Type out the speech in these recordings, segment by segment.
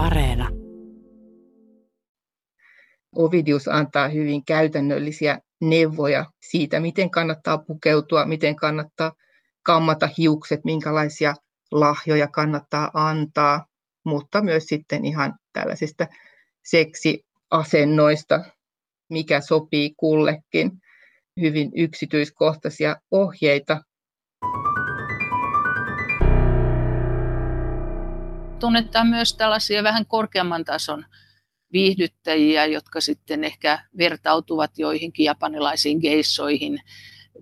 Areena. Ovidius antaa hyvin käytännöllisiä neuvoja siitä, miten kannattaa pukeutua, miten kannattaa kammata hiukset, minkälaisia lahjoja kannattaa antaa, mutta myös sitten ihan tällaisista seksiasennoista, mikä sopii kullekin. Hyvin yksityiskohtaisia ohjeita. Tunnetaan myös tällaisia vähän korkeamman tason viihdyttäjiä, jotka sitten ehkä vertautuvat joihinkin japanilaisiin geissoihin.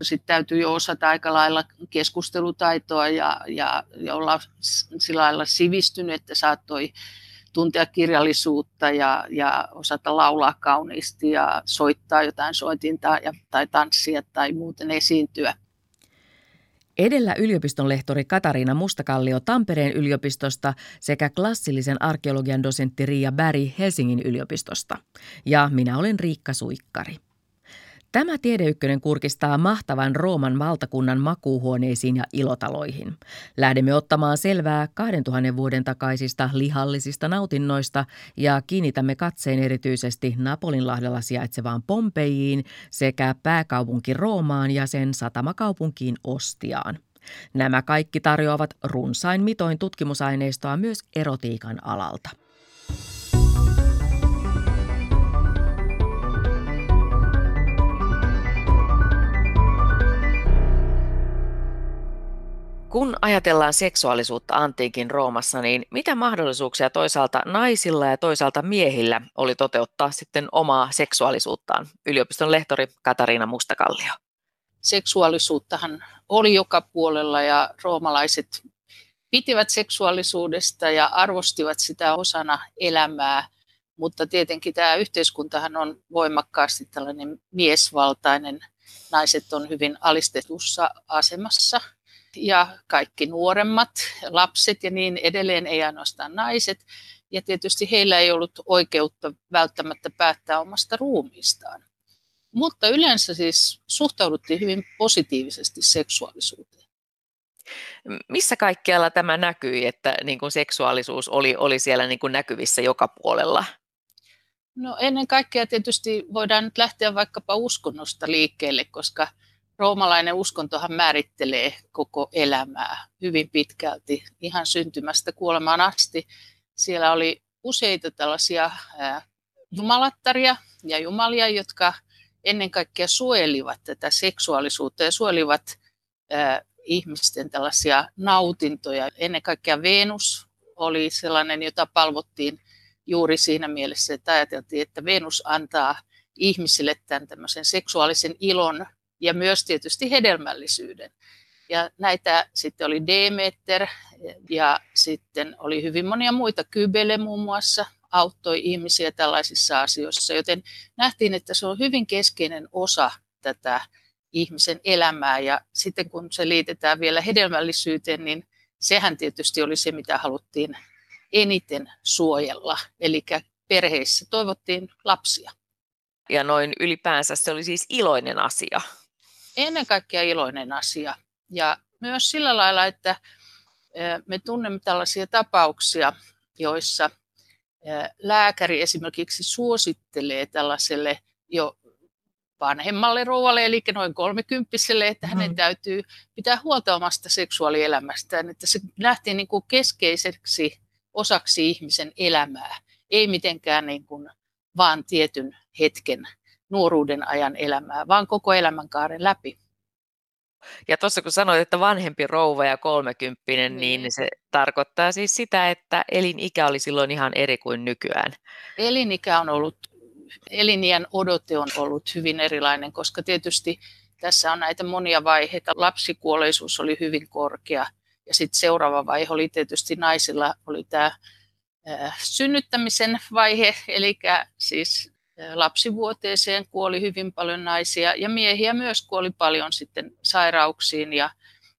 Sitten täytyy jo osata aika lailla keskustelutaitoa ja, ja, ja olla sillä lailla sivistynyt, että saattoi tuntea kirjallisuutta ja, ja osata laulaa kauniisti ja soittaa jotain soitintaa ja, tai tanssia tai muuten esiintyä. Edellä yliopiston lehtori Katariina Mustakallio Tampereen yliopistosta sekä klassillisen arkeologian dosentti Riia Bäri Helsingin yliopistosta. Ja minä olen Riikka Suikkari. Tämä tiedeykkönen kurkistaa mahtavan Rooman valtakunnan makuuhuoneisiin ja ilotaloihin. Lähdemme ottamaan selvää 2000 vuoden takaisista lihallisista nautinnoista ja kiinnitämme katseen erityisesti Napolinlahdella sijaitsevaan Pompeijiin sekä pääkaupunki Roomaan ja sen satamakaupunkiin Ostiaan. Nämä kaikki tarjoavat runsain mitoin tutkimusaineistoa myös erotiikan alalta. Kun ajatellaan seksuaalisuutta antiikin Roomassa, niin mitä mahdollisuuksia toisaalta naisilla ja toisaalta miehillä oli toteuttaa sitten omaa seksuaalisuuttaan? Yliopiston lehtori Katariina Mustakallio. Seksuaalisuuttahan oli joka puolella ja roomalaiset pitivät seksuaalisuudesta ja arvostivat sitä osana elämää, mutta tietenkin tämä yhteiskuntahan on voimakkaasti tällainen miesvaltainen. Naiset on hyvin alistetussa asemassa – ja kaikki nuoremmat, lapset ja niin edelleen, ei ainoastaan naiset. Ja tietysti heillä ei ollut oikeutta välttämättä päättää omasta ruumiistaan. Mutta yleensä siis suhtauduttiin hyvin positiivisesti seksuaalisuuteen. Missä kaikkialla tämä näkyi, että niin kuin seksuaalisuus oli, oli siellä niin kuin näkyvissä joka puolella? No ennen kaikkea tietysti voidaan nyt lähteä vaikkapa uskonnosta liikkeelle, koska – roomalainen uskontohan määrittelee koko elämää hyvin pitkälti, ihan syntymästä kuolemaan asti. Siellä oli useita tällaisia jumalattaria ja jumalia, jotka ennen kaikkea suojelivat tätä seksuaalisuutta ja suojelivat ihmisten tällaisia nautintoja. Ennen kaikkea Venus oli sellainen, jota palvottiin juuri siinä mielessä, että ajateltiin, että Venus antaa ihmisille tämän tämmöisen seksuaalisen ilon ja myös tietysti hedelmällisyyden. Ja näitä sitten oli Demeter ja sitten oli hyvin monia muita, Kybele muun muassa, auttoi ihmisiä tällaisissa asioissa, joten nähtiin, että se on hyvin keskeinen osa tätä ihmisen elämää ja sitten kun se liitetään vielä hedelmällisyyteen, niin sehän tietysti oli se, mitä haluttiin eniten suojella, eli perheissä toivottiin lapsia. Ja noin ylipäänsä se oli siis iloinen asia ennen kaikkea iloinen asia. Ja myös sillä lailla, että me tunnemme tällaisia tapauksia, joissa lääkäri esimerkiksi suosittelee tällaiselle jo vanhemmalle rouvalle, eli noin kolmekymppiselle, että hänen mm. täytyy pitää huolta omasta seksuaalielämästään, että se nähtiin niin kuin keskeiseksi osaksi ihmisen elämää, ei mitenkään niin kuin vaan tietyn hetken nuoruuden ajan elämää, vaan koko elämänkaaren läpi. Ja tuossa kun sanoit, että vanhempi rouva ja kolmekymppinen, niin. niin se tarkoittaa siis sitä, että elinikä oli silloin ihan eri kuin nykyään. Elinikä on ollut, elinien odote on ollut hyvin erilainen, koska tietysti tässä on näitä monia vaiheita. Lapsikuolleisuus oli hyvin korkea ja sitten seuraava vaihe oli tietysti naisilla oli tämä synnyttämisen vaihe, eli siis lapsivuoteeseen kuoli hyvin paljon naisia ja miehiä myös kuoli paljon sitten sairauksiin ja,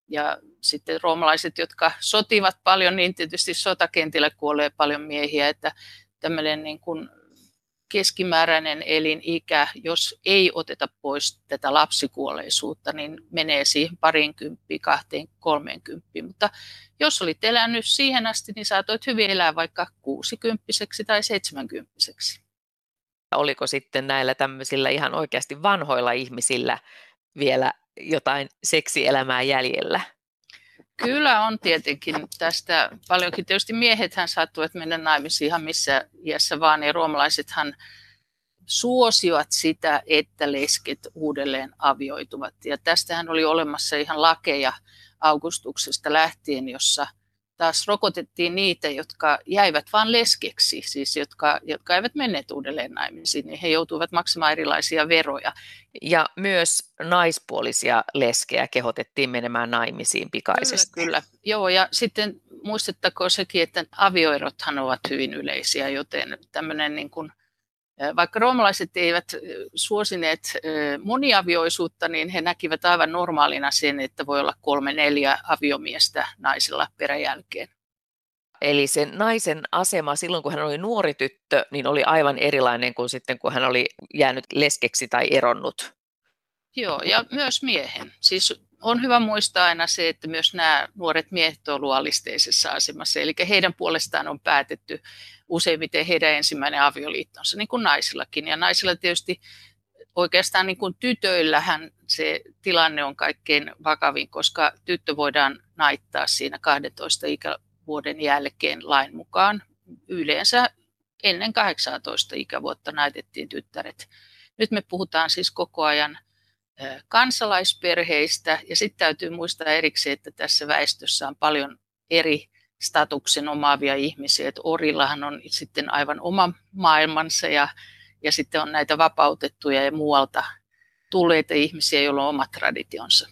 ja sitten roomalaiset, jotka sotivat paljon, niin tietysti sotakentillä kuolee paljon miehiä, että tämmöinen niin kuin keskimääräinen elinikä, jos ei oteta pois tätä lapsikuolleisuutta, niin menee siihen parinkymppiin, kahteen, kolmeenkymppiin. Mutta jos olit elänyt siihen asti, niin saatoit hyvin elää vaikka kuusikymppiseksi tai seitsemänkymppiseksi. Oliko sitten näillä tämmöisillä ihan oikeasti vanhoilla ihmisillä vielä jotain seksielämää jäljellä? Kyllä on tietenkin tästä paljonkin. Tietysti miehethän saattuvat mennä naimisiin ihan missä iässä vaan, ja ruomalaisethan suosivat sitä, että lesket uudelleen avioituvat. Ja tästähän oli olemassa ihan lakeja augustuksesta lähtien, jossa taas rokotettiin niitä, jotka jäivät vain leskeksi, siis jotka, jotka eivät menneet uudelleen naimisiin, niin he joutuivat maksamaan erilaisia veroja. Ja myös naispuolisia leskejä kehotettiin menemään naimisiin pikaisesti. Kyllä, kyllä. Joo, ja sitten muistettakoon sekin, että avioerothan ovat hyvin yleisiä, joten tämmöinen niin kuin vaikka roomalaiset eivät suosineet moniavioisuutta, niin he näkivät aivan normaalina sen, että voi olla kolme neljä aviomiestä naisilla peräjälkeen. Eli sen naisen asema silloin, kun hän oli nuori tyttö, niin oli aivan erilainen kuin sitten, kun hän oli jäänyt leskeksi tai eronnut. Joo, ja myös miehen. Siis on hyvä muistaa aina se, että myös nämä nuoret miehet ovat luolisteisessa asemassa. Eli heidän puolestaan on päätetty useimmiten heidän ensimmäinen avioliittonsa, niin kuin naisillakin. Ja naisilla tietysti oikeastaan niin kuin tytöillähän se tilanne on kaikkein vakavin, koska tyttö voidaan naittaa siinä 12 ikävuoden jälkeen lain mukaan. Yleensä ennen 18 ikävuotta naitettiin tyttäret. Nyt me puhutaan siis koko ajan kansalaisperheistä ja sitten täytyy muistaa erikseen, että tässä väestössä on paljon eri statuksen omaavia ihmisiä. Että orillahan on sitten aivan oma maailmansa ja, ja sitten on näitä vapautettuja ja muualta tulleita ihmisiä, joilla on omat traditionsa.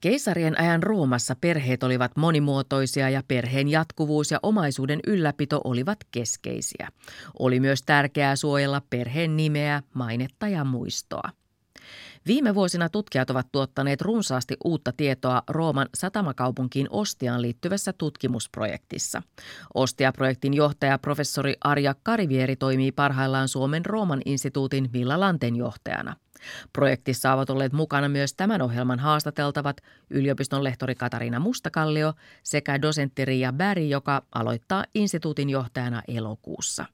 Keisarien ajan Roomassa perheet olivat monimuotoisia ja perheen jatkuvuus ja omaisuuden ylläpito olivat keskeisiä. Oli myös tärkeää suojella perheen nimeä, mainetta ja muistoa. Viime vuosina tutkijat ovat tuottaneet runsaasti uutta tietoa Rooman satamakaupunkiin Ostiaan liittyvässä tutkimusprojektissa. Ostia-projektin johtaja professori Arja Karivieri toimii parhaillaan Suomen Rooman instituutin Villa Lanten johtajana. Projektissa ovat olleet mukana myös tämän ohjelman haastateltavat yliopiston lehtori Katariina Mustakallio sekä dosentti Riia Bäri, joka aloittaa instituutin johtajana elokuussa.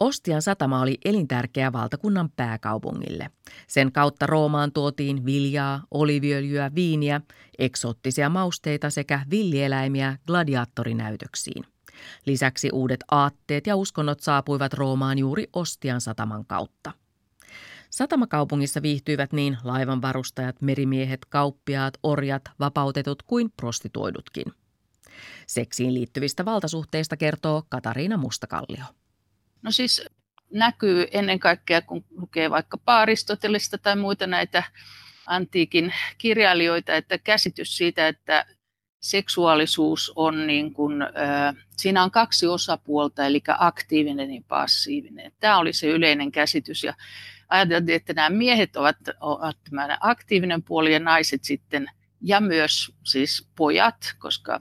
Ostian satama oli elintärkeä valtakunnan pääkaupungille. Sen kautta Roomaan tuotiin viljaa, oliviöljyä, viiniä, eksoottisia mausteita sekä villieläimiä gladiaattorinäytöksiin. Lisäksi uudet aatteet ja uskonnot saapuivat Roomaan juuri Ostian sataman kautta. Satamakaupungissa viihtyivät niin laivanvarustajat, merimiehet, kauppiaat, orjat, vapautetut kuin prostituoidutkin. Seksiin liittyvistä valtasuhteista kertoo Katariina Mustakallio. No siis näkyy ennen kaikkea, kun lukee vaikka Aristotelista tai muita näitä antiikin kirjailijoita, että käsitys siitä, että seksuaalisuus on niin kuin, siinä on kaksi osapuolta, eli aktiivinen ja passiivinen. Tämä oli se yleinen käsitys ja ajateltiin, että nämä miehet ovat, ovat aktiivinen puoli ja naiset sitten, ja myös siis pojat, koska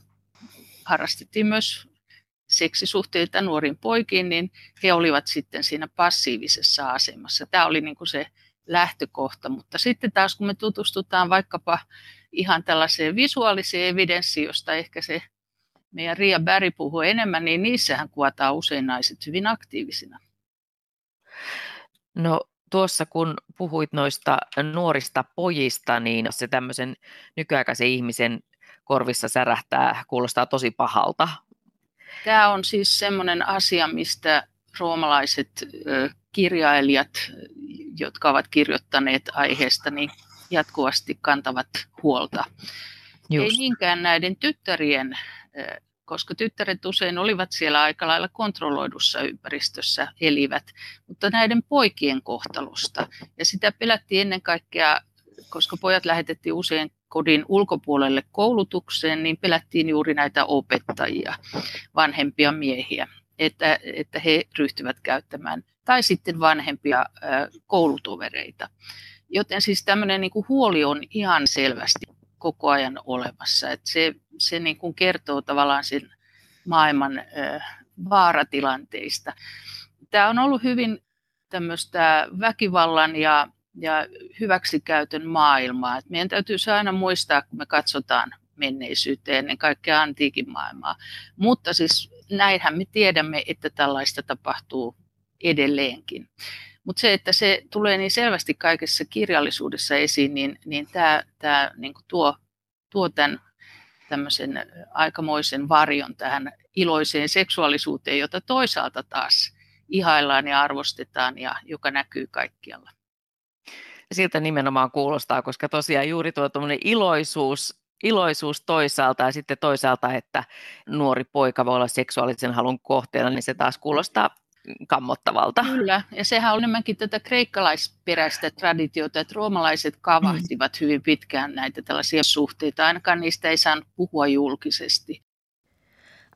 harrastettiin myös seksisuhteita nuoriin poikiin, niin he olivat sitten siinä passiivisessa asemassa. Tämä oli niin kuin se lähtökohta, mutta sitten taas kun me tutustutaan vaikkapa ihan tällaiseen visuaaliseen evidenssiin, josta ehkä se meidän Ria Bäri puhuu enemmän, niin niissähän kuvataan usein naiset hyvin aktiivisina. No tuossa kun puhuit noista nuorista pojista, niin se tämmöisen nykyaikaisen ihmisen korvissa särähtää, kuulostaa tosi pahalta. Tämä on siis semmoinen asia, mistä roomalaiset kirjailijat, jotka ovat kirjoittaneet aiheesta, niin jatkuvasti kantavat huolta. Just. Ei niinkään näiden tyttärien, koska tyttäret usein olivat siellä aika lailla kontrolloidussa ympäristössä, elivät, mutta näiden poikien kohtalosta. Ja sitä pelättiin ennen kaikkea, koska pojat lähetettiin usein kodin ulkopuolelle koulutukseen, niin pelättiin juuri näitä opettajia, vanhempia miehiä, että, että he ryhtyvät käyttämään, tai sitten vanhempia koulutovereita. Joten siis tämmöinen niin kuin huoli on ihan selvästi koko ajan olemassa. Että se se niin kuin kertoo tavallaan sen maailman vaaratilanteista. tämä on ollut hyvin tämmöistä väkivallan ja, ja hyväksikäytön maailmaa. Et meidän täytyy aina muistaa, kun me katsotaan menneisyyteen, ennen kaikkea antiikin maailmaa. Mutta siis näinhän me tiedämme, että tällaista tapahtuu edelleenkin. Mutta se, että se tulee niin selvästi kaikessa kirjallisuudessa esiin, niin, niin tämä, tämä niin tuo, tuo tämän tämmöisen aikamoisen varjon tähän iloiseen seksuaalisuuteen, jota toisaalta taas ihaillaan ja arvostetaan ja joka näkyy kaikkialla. Siltä nimenomaan kuulostaa, koska tosiaan juuri tuo iloisuus, iloisuus toisaalta ja sitten toisaalta, että nuori poika voi olla seksuaalisen halun kohteena, niin se taas kuulostaa kammottavalta. Kyllä, ja sehän on enemmänkin tätä kreikkalaisperäistä traditiota, että roomalaiset kavahtivat mm. hyvin pitkään näitä tällaisia suhteita, ainakaan niistä ei saanut puhua julkisesti.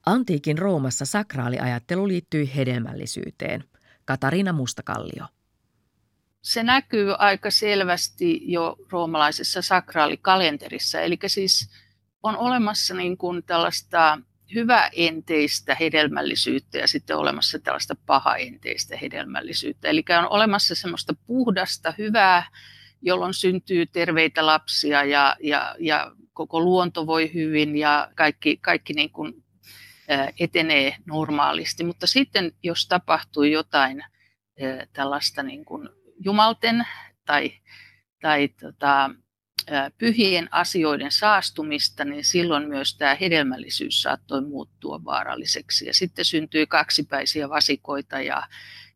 Antiikin Roomassa sakraaliajattelu liittyi hedelmällisyyteen. Katariina Mustakallio. Se näkyy aika selvästi jo roomalaisessa sakraalikalenterissa, eli siis on olemassa niin kuin tällaista hyväenteistä hedelmällisyyttä ja sitten olemassa tällaista pahaenteistä hedelmällisyyttä. Eli on olemassa semmoista puhdasta, hyvää, jolloin syntyy terveitä lapsia ja, ja, ja koko luonto voi hyvin ja kaikki, kaikki niin kuin etenee normaalisti. Mutta sitten jos tapahtuu jotain tällaista niin kuin jumalten tai, tai tota, pyhien asioiden saastumista, niin silloin myös tämä hedelmällisyys saattoi muuttua vaaralliseksi. Ja sitten syntyi kaksipäisiä vasikoita ja,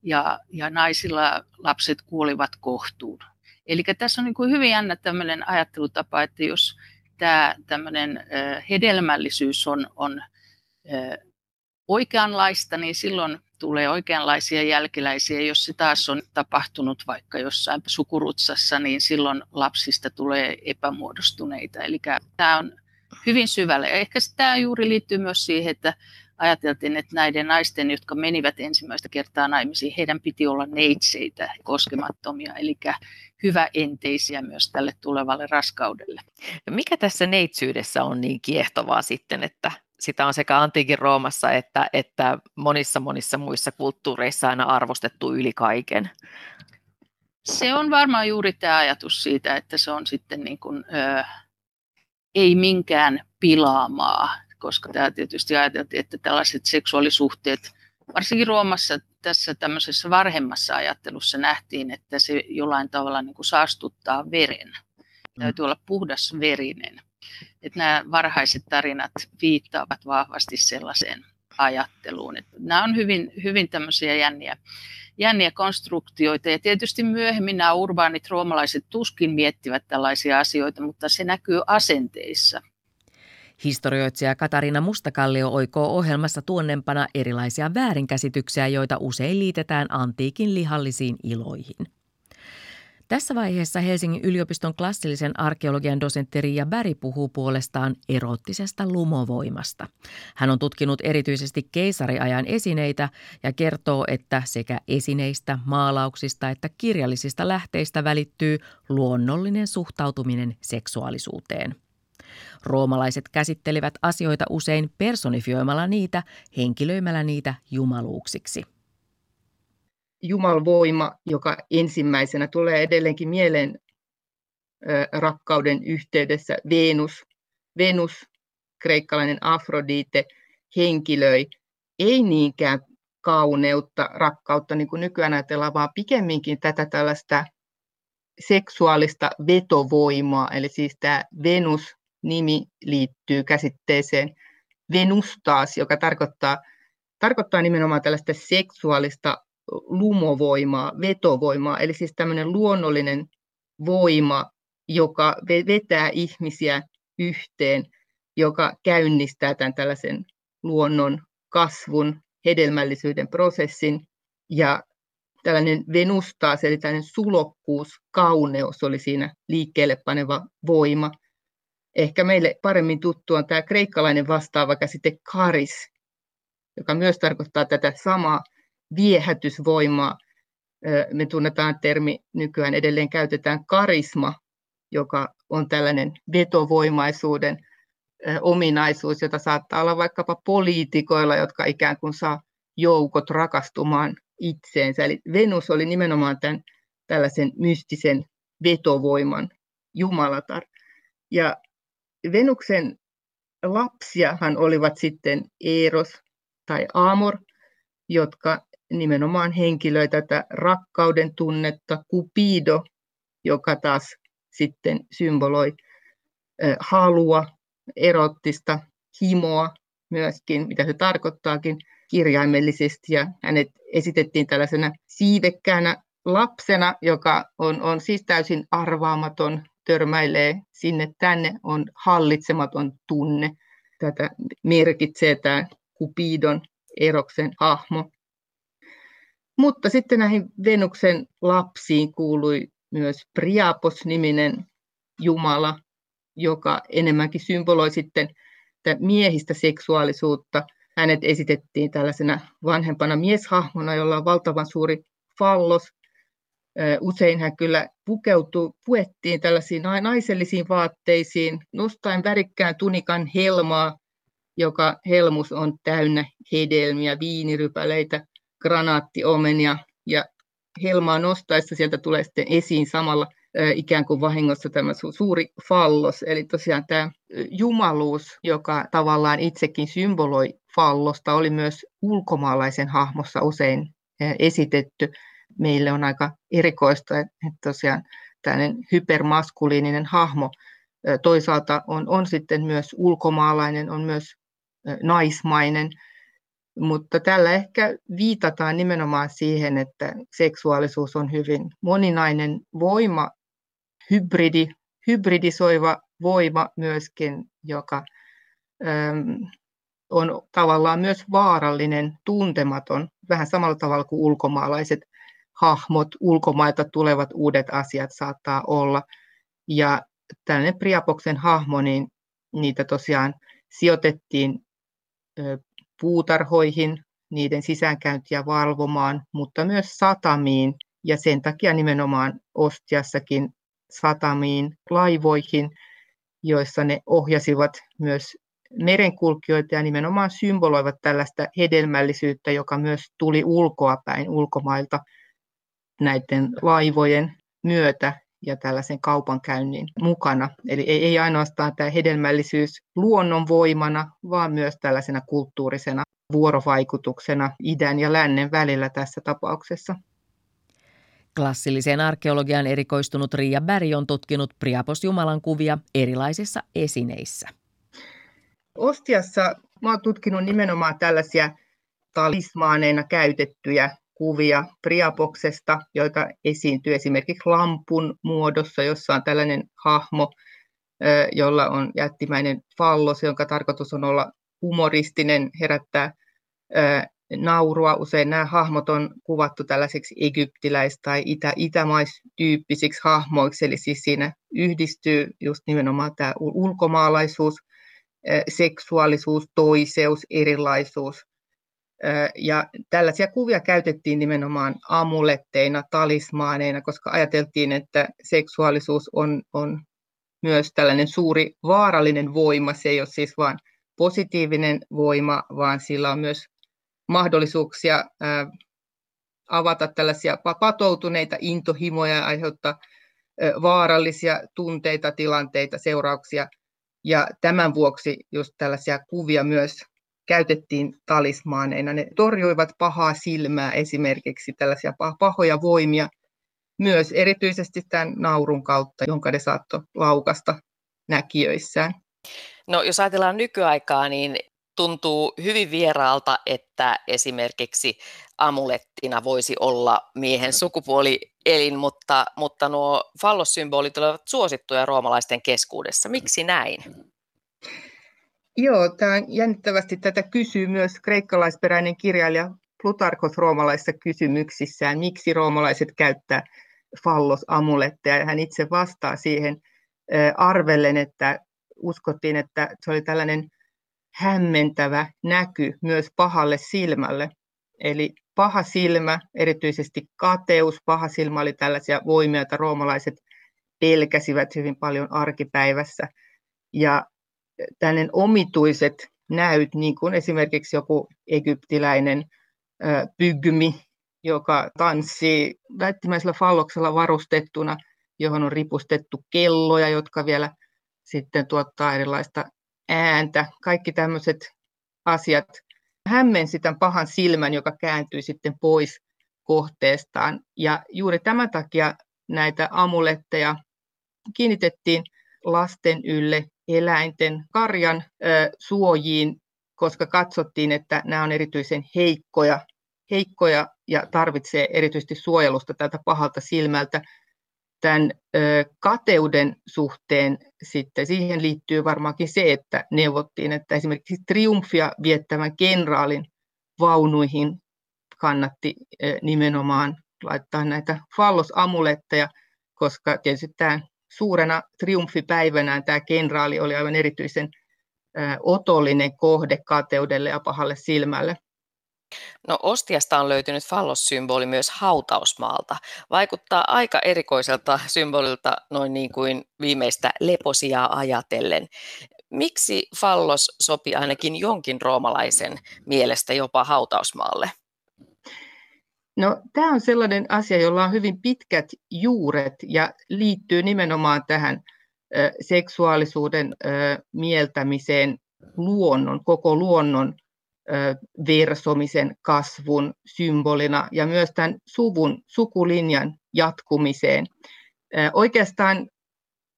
ja, ja naisilla lapset kuolivat kohtuun. Eli tässä on niin hyvin jännä tämmöinen ajattelutapa, että jos tämä tämmöinen hedelmällisyys on, on oikeanlaista, niin silloin tulee oikeanlaisia jälkeläisiä. Jos se taas on tapahtunut vaikka jossain sukurutsassa, niin silloin lapsista tulee epämuodostuneita. Eli tämä on hyvin syvälle. Ehkä tämä juuri liittyy myös siihen, että ajateltiin, että näiden naisten, jotka menivät ensimmäistä kertaa naimisiin, heidän piti olla neitseitä, koskemattomia, eli hyväenteisiä myös tälle tulevalle raskaudelle. Mikä tässä neitsyydessä on niin kiehtovaa sitten, että sitä on sekä antiikin Roomassa että, että monissa monissa muissa kulttuureissa aina arvostettu yli kaiken. Se on varmaan juuri tämä ajatus siitä, että se on sitten niin kuin, ö, ei minkään pilaamaa, koska tämä tietysti ajateltiin, että tällaiset seksuaalisuhteet, varsinkin Roomassa tässä tämmöisessä varhemmassa ajattelussa nähtiin, että se jollain tavalla niin kuin saastuttaa veren. Täytyy olla puhdas verinen että nämä varhaiset tarinat viittaavat vahvasti sellaiseen ajatteluun. Että nämä on hyvin, hyvin tämmöisiä jänniä, jänniä konstruktioita ja tietysti myöhemmin nämä urbaanit roomalaiset tuskin miettivät tällaisia asioita, mutta se näkyy asenteissa. Historioitsija Katarina Mustakallio oikoo ohjelmassa tuonnempana erilaisia väärinkäsityksiä, joita usein liitetään antiikin lihallisiin iloihin. Tässä vaiheessa Helsingin yliopiston klassillisen arkeologian dosentti Riia Bäri puhuu puolestaan erottisesta lumovoimasta. Hän on tutkinut erityisesti keisariajan esineitä ja kertoo, että sekä esineistä, maalauksista että kirjallisista lähteistä välittyy luonnollinen suhtautuminen seksuaalisuuteen. Roomalaiset käsittelivät asioita usein personifioimalla niitä, henkilöimällä niitä jumaluuksiksi. Jumalvoima, joka ensimmäisenä tulee edelleenkin mieleen rakkauden yhteydessä Venus. Venus, kreikkalainen Afrodite, henkilöi ei niinkään kauneutta, rakkautta, niin kuin nykyään ajatellaan, vaan pikemminkin tätä tällaista seksuaalista vetovoimaa. Eli siis tämä Venus-nimi liittyy käsitteeseen Venustas, joka tarkoittaa, tarkoittaa nimenomaan tällaista seksuaalista lumovoimaa, vetovoimaa, eli siis tämmöinen luonnollinen voima, joka vetää ihmisiä yhteen, joka käynnistää tämän tällaisen luonnon kasvun, hedelmällisyyden prosessin. Ja tällainen Venus taas, eli tällainen sulokkuus, kauneus oli siinä liikkeelle paneva voima. Ehkä meille paremmin tuttu on tämä kreikkalainen vastaava käsite karis, joka myös tarkoittaa tätä samaa viehätysvoimaa. Me tunnetaan termi, nykyään edelleen käytetään karisma, joka on tällainen vetovoimaisuuden ominaisuus, jota saattaa olla vaikkapa poliitikoilla, jotka ikään kuin saa joukot rakastumaan itseensä. Eli Venus oli nimenomaan tämän tällaisen mystisen vetovoiman jumalatar. Ja Venuksen lapsiahan olivat sitten Eros tai Amor, jotka nimenomaan henkilöi tätä rakkauden tunnetta, Cupido, joka taas sitten symboloi halua, erottista himoa myöskin, mitä se tarkoittaakin kirjaimellisesti. Ja hänet esitettiin tällaisena siivekkäänä lapsena, joka on, on siis täysin arvaamaton, törmäilee sinne tänne, on hallitsematon tunne. Tätä merkitsee tämä Cupidon eroksen hahmo. Mutta sitten näihin Venuksen lapsiin kuului myös Priapos-niminen Jumala, joka enemmänkin symboloi sitten miehistä seksuaalisuutta. Hänet esitettiin tällaisena vanhempana mieshahmona, jolla on valtavan suuri fallos. Usein hän kyllä pukeutui, puettiin tällaisiin naisellisiin vaatteisiin, nostaen värikkään tunikan helmaa, joka helmus on täynnä hedelmiä, viinirypäleitä, granaattiomenia ja helmaa nostaessa sieltä tulee sitten esiin samalla ikään kuin vahingossa tämä suuri fallos. Eli tosiaan tämä jumaluus, joka tavallaan itsekin symboloi fallosta, oli myös ulkomaalaisen hahmossa usein esitetty. Meille on aika erikoista, että tosiaan tällainen hypermaskuliininen hahmo toisaalta on, on sitten myös ulkomaalainen, on myös naismainen, mutta tällä ehkä viitataan nimenomaan siihen, että seksuaalisuus on hyvin moninainen voima, hybridi, hybridisoiva voima myöskin, joka äm, on tavallaan myös vaarallinen, tuntematon, vähän samalla tavalla kuin ulkomaalaiset hahmot, ulkomailta tulevat uudet asiat saattaa olla. Ja tällainen Priapoksen hahmo, niin niitä tosiaan sijoitettiin puutarhoihin, niiden sisäänkäyntiä valvomaan, mutta myös satamiin. Ja sen takia nimenomaan Ostiassakin satamiin, laivoihin, joissa ne ohjasivat myös merenkulkijoita ja nimenomaan symboloivat tällaista hedelmällisyyttä, joka myös tuli ulkoapäin ulkomailta näiden laivojen myötä ja tällaisen kaupankäynnin mukana. Eli ei, ei ainoastaan tämä hedelmällisyys luonnonvoimana, vaan myös tällaisena kulttuurisena vuorovaikutuksena idän ja lännen välillä tässä tapauksessa. Klassilliseen arkeologiaan erikoistunut Riia Berg on tutkinut Priapos Jumalan kuvia erilaisissa esineissä. Ostiassa mä oon tutkinut nimenomaan tällaisia talismaaneina käytettyjä kuvia Priapoksesta, joita esiintyy esimerkiksi lampun muodossa, jossa on tällainen hahmo, jolla on jättimäinen fallos, jonka tarkoitus on olla humoristinen, herättää naurua. Usein nämä hahmot on kuvattu tällaisiksi egyptiläis- tai itä- itämaistyyppisiksi hahmoiksi, eli siis siinä yhdistyy just nimenomaan tämä ulkomaalaisuus, seksuaalisuus, toiseus, erilaisuus – ja tällaisia kuvia käytettiin nimenomaan amuletteina, talismaaneina, koska ajateltiin, että seksuaalisuus on, on myös tällainen suuri vaarallinen voima. Se ei ole siis vain positiivinen voima, vaan sillä on myös mahdollisuuksia avata tällaisia patoutuneita intohimoja ja aiheuttaa vaarallisia tunteita, tilanteita, seurauksia. Ja tämän vuoksi just tällaisia kuvia myös käytettiin talismaaneina. Ne torjuivat pahaa silmää esimerkiksi, tällaisia pahoja voimia, myös erityisesti tämän naurun kautta, jonka ne saattoi laukasta näkijöissään. No jos ajatellaan nykyaikaa, niin tuntuu hyvin vieraalta, että esimerkiksi amulettina voisi olla miehen sukupuolielin, mutta, mutta nuo fallossymbolit olivat suosittuja roomalaisten keskuudessa. Miksi näin? Joo, tämä jännittävästi tätä kysyy myös kreikkalaisperäinen kirjailija Plutarkos roomalaisissa kysymyksissään, miksi roomalaiset käyttää fallosamuletteja. Hän itse vastaa siihen arvellen, että uskottiin, että se oli tällainen hämmentävä näky myös pahalle silmälle. Eli paha silmä, erityisesti kateus, paha silmä oli tällaisia voimia, joita roomalaiset pelkäsivät hyvin paljon arkipäivässä. Ja tällainen omituiset näyt, niin kuin esimerkiksi joku egyptiläinen pygmi, joka tanssii väittimäisellä falloksella varustettuna, johon on ripustettu kelloja, jotka vielä sitten tuottaa erilaista ääntä. Kaikki tämmöiset asiat hämmensi tämän pahan silmän, joka kääntyi sitten pois kohteestaan. Ja juuri tämän takia näitä amuletteja kiinnitettiin lasten ylle eläinten karjan suojiin, koska katsottiin, että nämä on erityisen heikkoja, heikkoja ja tarvitsee erityisesti suojelusta tältä pahalta silmältä. Tämän kateuden suhteen sitten siihen liittyy varmaankin se, että neuvottiin, että esimerkiksi triumfia viettävän kenraalin vaunuihin kannatti nimenomaan laittaa näitä fallosamuletteja, koska tietysti tämä suurena triumfipäivänään tämä kenraali oli aivan erityisen otollinen kohde kateudelle ja pahalle silmälle. No Ostiasta on löytynyt fallossymboli myös hautausmaalta. Vaikuttaa aika erikoiselta symbolilta noin niin kuin viimeistä leposiaa ajatellen. Miksi fallos sopi ainakin jonkin roomalaisen mielestä jopa hautausmaalle? No, tämä on sellainen asia, jolla on hyvin pitkät juuret ja liittyy nimenomaan tähän seksuaalisuuden mieltämiseen luonnon, koko luonnon versomisen kasvun symbolina ja myös tämän suvun, sukulinjan jatkumiseen. Oikeastaan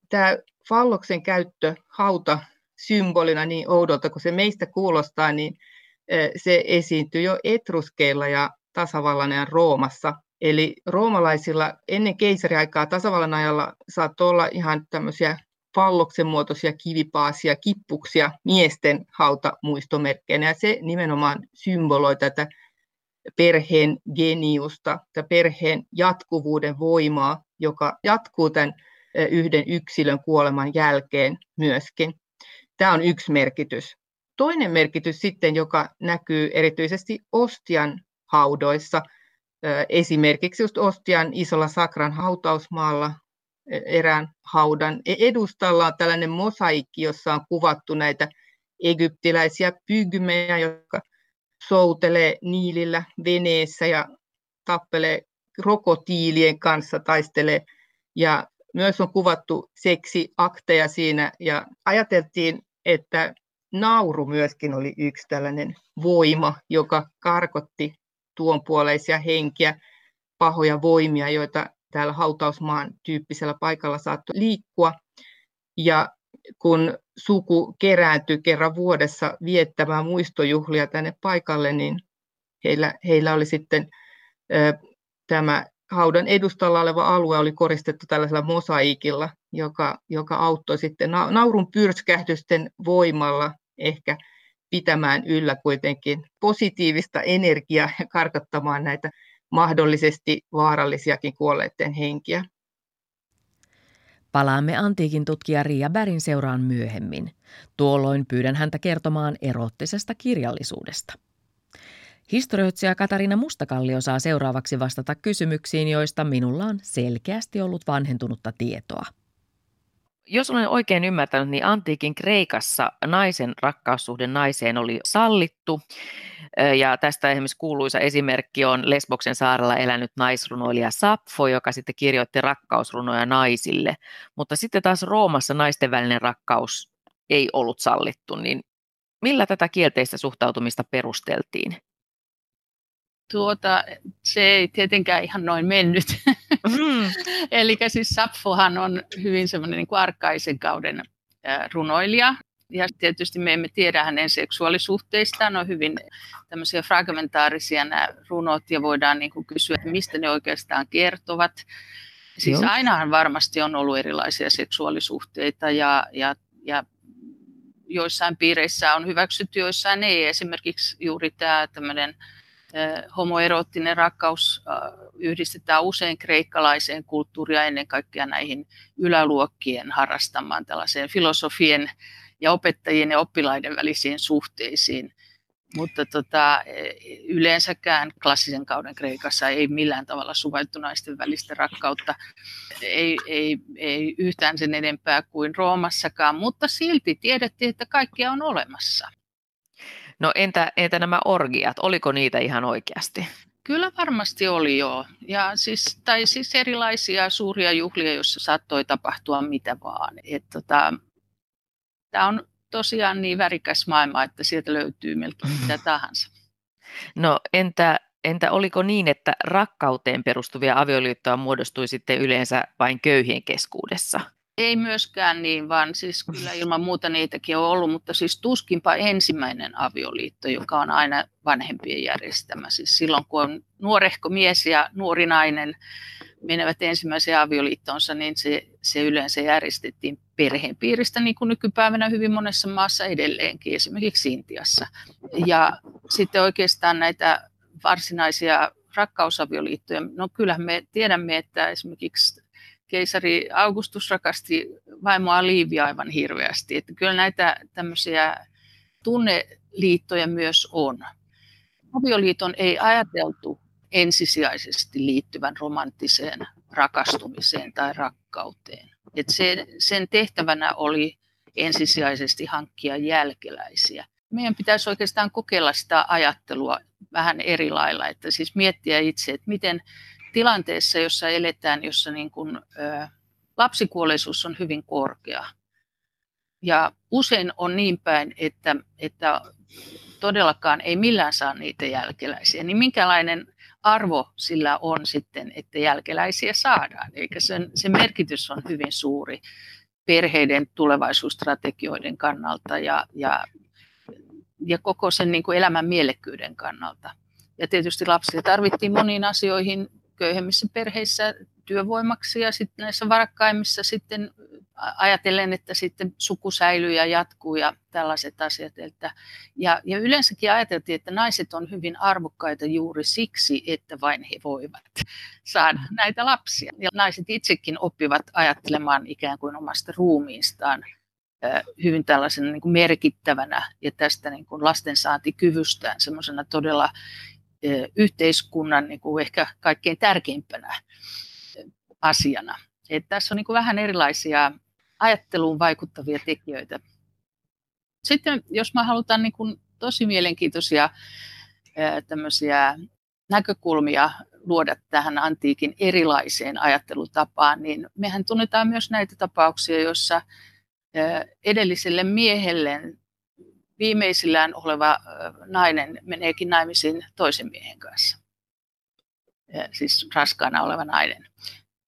tämä falloksen käyttö hauta symbolina niin oudolta kuin se meistä kuulostaa, niin se esiintyy jo etruskeilla ja tasavallan ajan Roomassa. Eli roomalaisilla ennen keisariaikaa tasavallan ajalla saattoi olla ihan tämmöisiä falloksen muotoisia kivipaasia, kippuksia miesten hautamuistomerkkeinä. Ja se nimenomaan symboloi tätä perheen geniusta, tätä perheen jatkuvuuden voimaa, joka jatkuu tämän yhden yksilön kuoleman jälkeen myöskin. Tämä on yksi merkitys. Toinen merkitys sitten, joka näkyy erityisesti Ostian haudoissa. Esimerkiksi just Ostian isolla Sakran hautausmaalla erään haudan e-, edustalla on tällainen mosaikki, jossa on kuvattu näitä egyptiläisiä pygmejä, jotka soutelee niilillä veneessä ja tappelee krokotiilien kanssa, taistelee. Ja myös on kuvattu seksiakteja siinä ja ajateltiin, että nauru myöskin oli yksi tällainen voima, joka karkotti tuonpuoleisia henkiä, pahoja voimia, joita täällä hautausmaan tyyppisellä paikalla saattoi liikkua. Ja kun suku kerääntyi kerran vuodessa viettämään muistojuhlia tänne paikalle, niin heillä, heillä oli sitten ö, tämä haudan edustalla oleva alue oli koristettu tällaisella mosaikilla, joka, joka auttoi sitten naurun pyrskähdysten voimalla ehkä pitämään yllä kuitenkin positiivista energiaa ja karkottamaan näitä mahdollisesti vaarallisiakin kuolleiden henkiä. Palaamme antiikin tutkija Ria Bärin seuraan myöhemmin. Tuolloin pyydän häntä kertomaan erottisesta kirjallisuudesta. Historioitsija Katarina Mustakallio saa seuraavaksi vastata kysymyksiin, joista minulla on selkeästi ollut vanhentunutta tietoa. Jos olen oikein ymmärtänyt, niin antiikin Kreikassa naisen rakkaussuhde naiseen oli sallittu. Ja tästä esimerkiksi kuuluisa esimerkki on Lesboksen saarella elänyt naisrunoilija Sappho, joka sitten kirjoitti rakkausrunoja naisille. Mutta sitten taas Roomassa naisten välinen rakkaus ei ollut sallittu, niin millä tätä kielteistä suhtautumista perusteltiin? Tuota, se ei tietenkään ihan noin mennyt. Mm. Eli siis Sapphohan on hyvin semmoinen niin kuin arkaisen kauden runoilija. Ja tietysti me emme tiedä hänen seksuaalisuhteistaan, on hyvin tämmöisiä fragmentaarisia nämä runot ja voidaan niin kuin kysyä, että mistä ne oikeastaan kertovat. Siis Joo. ainahan varmasti on ollut erilaisia seksuaalisuhteita ja, ja, ja joissain piireissä on hyväksytty, joissain ei. Esimerkiksi juuri tämä tämmöinen homoeroottinen rakkaus yhdistetään usein kreikkalaiseen kulttuuriin ja ennen kaikkea näihin yläluokkien harrastamaan tällaiseen filosofien ja opettajien ja oppilaiden välisiin suhteisiin. Mutta tota, yleensäkään klassisen kauden Kreikassa ei millään tavalla suvaittu naisten välistä rakkautta. Ei, ei, ei yhtään sen enempää kuin Roomassakaan, mutta silti tiedettiin, että kaikkia on olemassa. No entä, entä nämä orgiat, oliko niitä ihan oikeasti? Kyllä varmasti oli joo. Ja siis, tai siis erilaisia suuria juhlia, joissa saattoi tapahtua mitä vaan. tota, Tämä on tosiaan niin värikäs maailma, että sieltä löytyy melkein mitä tahansa. No entä, entä oliko niin, että rakkauteen perustuvia avioliittoja muodostui sitten yleensä vain köyhien keskuudessa? Ei myöskään niin, vaan siis kyllä ilman muuta niitäkin on ollut, mutta siis tuskinpa ensimmäinen avioliitto, joka on aina vanhempien järjestämä. Siis silloin kun on nuorehko mies ja nuori nainen menevät ensimmäiseen avioliittoonsa, niin se, se yleensä järjestettiin perheen piiristä, niin kuin nykypäivänä hyvin monessa maassa edelleenkin, esimerkiksi Intiassa. Ja sitten oikeastaan näitä varsinaisia rakkausavioliittoja, no kyllähän me tiedämme, että esimerkiksi keisari Augustus rakasti vaimoa Liivia aivan hirveästi. Että kyllä näitä tämmöisiä tunneliittoja myös on. Avioliiton ei ajateltu ensisijaisesti liittyvän romanttiseen rakastumiseen tai rakkauteen. Et sen, sen tehtävänä oli ensisijaisesti hankkia jälkeläisiä. Meidän pitäisi oikeastaan kokeilla sitä ajattelua vähän eri lailla, että siis miettiä itse, että miten tilanteessa, jossa eletään, jossa niin kuin, ö, lapsikuolleisuus on hyvin korkea. Ja usein on niin päin, että, että todellakaan ei millään saa niitä jälkeläisiä, niin minkälainen arvo sillä on sitten, että jälkeläisiä saadaan. Eikä sen, se merkitys on hyvin suuri perheiden tulevaisuusstrategioiden kannalta ja, ja, ja koko sen niin kuin elämän mielekkyyden kannalta. Ja tietysti lapsia tarvittiin moniin asioihin köyhemmissä perheissä työvoimaksi ja sitten näissä varakkaimmissa sitten ajatellen, että sitten suku säilyy ja jatkuu ja tällaiset asiat. Että, ja, ja yleensäkin ajateltiin, että naiset on hyvin arvokkaita juuri siksi, että vain he voivat saada näitä lapsia. Ja naiset itsekin oppivat ajattelemaan ikään kuin omasta ruumiistaan hyvin tällaisena niin kuin merkittävänä ja tästä niin kuin lastensaantikyvystään semmoisena todella yhteiskunnan niin kuin ehkä kaikkein tärkeimpänä asiana. Et tässä on niin kuin vähän erilaisia ajatteluun vaikuttavia tekijöitä. Sitten jos mä halutaan niin kuin tosi mielenkiintoisia näkökulmia luoda tähän antiikin erilaiseen ajattelutapaan, niin mehän tunnetaan myös näitä tapauksia, joissa edelliselle miehelle viimeisillään oleva nainen meneekin naimisiin toisen miehen kanssa. Siis raskaana oleva nainen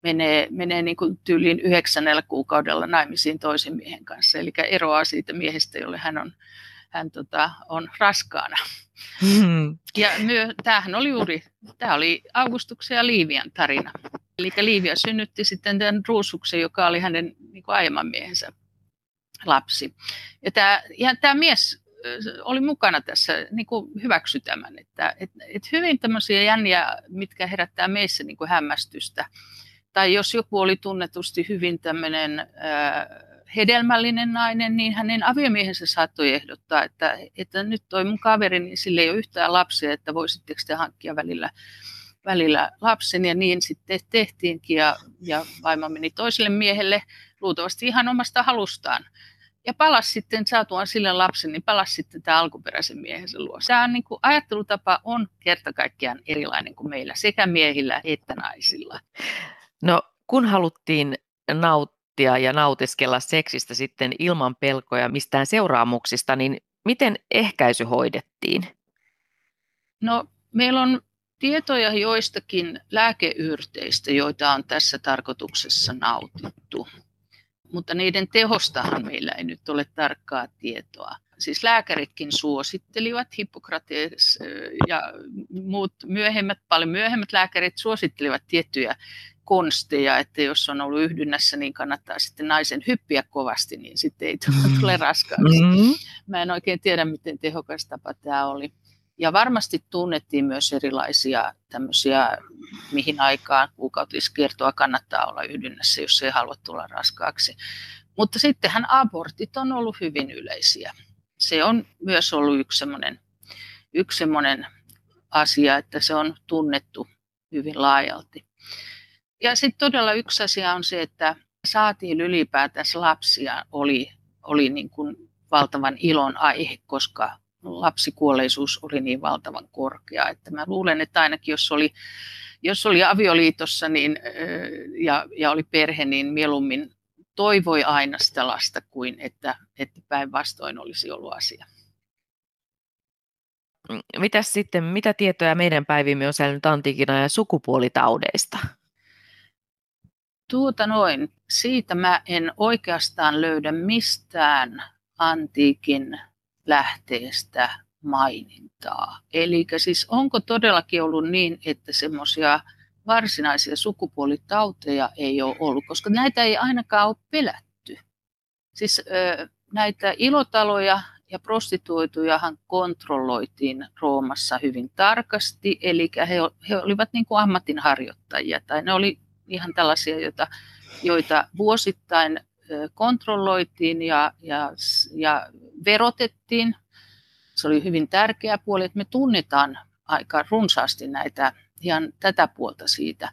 menee, menee niin kuin tyyliin yhdeksännellä kuukaudella naimisiin toisen miehen kanssa. Eli eroaa siitä miehestä, jolle hän on, hän tota, on raskaana. Hmm. Ja myö, tämähän oli juuri, tämä oli Augustuksen ja Liivian tarina. Eli Liivia synnytti sitten tämän Ruusuksen, joka oli hänen niin kuin aiemman miehensä lapsi. Ja tämä, ja tämä mies oli mukana tässä, niin kuin hyväksy tämän. Että, et, et hyvin tämmöisiä jänniä, mitkä herättää meissä niin kuin hämmästystä. Tai jos joku oli tunnetusti hyvin tämmöinen äh, hedelmällinen nainen, niin hänen aviomiehensä saattoi ehdottaa, että, että nyt toi mun kaveri, niin sille ei ole yhtään lapsia, että voisitteko te hankkia välillä, välillä lapsen. Ja niin sitten tehtiinkin ja, ja vaimo meni toiselle miehelle, luultavasti ihan omasta halustaan. Ja palas sitten saatuaan sille lapsen, niin palas sitten tämä alkuperäisen miehensä luo. Tämä on, niin kuin, ajattelutapa on kerta kaikkiaan erilainen kuin meillä, sekä miehillä että naisilla. No kun haluttiin nauttia ja nautiskella seksistä sitten ilman pelkoja mistään seuraamuksista, niin miten ehkäisy hoidettiin? No meillä on tietoja joistakin lääkeyrteistä, joita on tässä tarkoituksessa nautittu mutta niiden tehostahan meillä ei nyt ole tarkkaa tietoa. Siis lääkäritkin suosittelivat, Hippokrates ja muut myöhemmät, paljon myöhemmät lääkärit suosittelivat tiettyjä konsteja, että jos on ollut yhdynnässä, niin kannattaa sitten naisen hyppiä kovasti, niin sitten ei tule raskaaksi. Mm-hmm. Mä en oikein tiedä, miten tehokas tapa tämä oli. Ja varmasti tunnettiin myös erilaisia tämmöisiä, mihin aikaan kuukautiskiertoa kannattaa olla yhdynnässä, jos ei halua tulla raskaaksi. Mutta sittenhän abortit on ollut hyvin yleisiä. Se on myös ollut yksi semmoinen, yksi asia, että se on tunnettu hyvin laajalti. Ja sitten todella yksi asia on se, että saatiin ylipäätänsä lapsia, oli, oli niin kuin valtavan ilon aihe, koska lapsikuolleisuus oli niin valtavan korkea. Että mä luulen, että ainakin jos oli, jos oli avioliitossa niin, ja, ja oli perhe, niin mieluummin toivoi aina sitä lasta kuin että, että päinvastoin olisi ollut asia. Mitäs sitten, mitä tietoja meidän päivimme on säilynyt antiikina ja sukupuolitaudeista? Tuota noin, siitä mä en oikeastaan löydä mistään antiikin lähteestä mainintaa. Eli siis onko todellakin ollut niin, että semmoisia varsinaisia sukupuolitauteja ei ole ollut, koska näitä ei ainakaan ole pelätty. Siis näitä ilotaloja ja prostituoitujahan kontrolloitiin Roomassa hyvin tarkasti, eli he, he olivat niin kuin ammatinharjoittajia, tai ne oli ihan tällaisia, joita, joita vuosittain kontrolloitiin ja, ja, ja verotettiin. Se oli hyvin tärkeä puoli, että me tunnetaan aika runsaasti näitä, ihan tätä puolta siitä.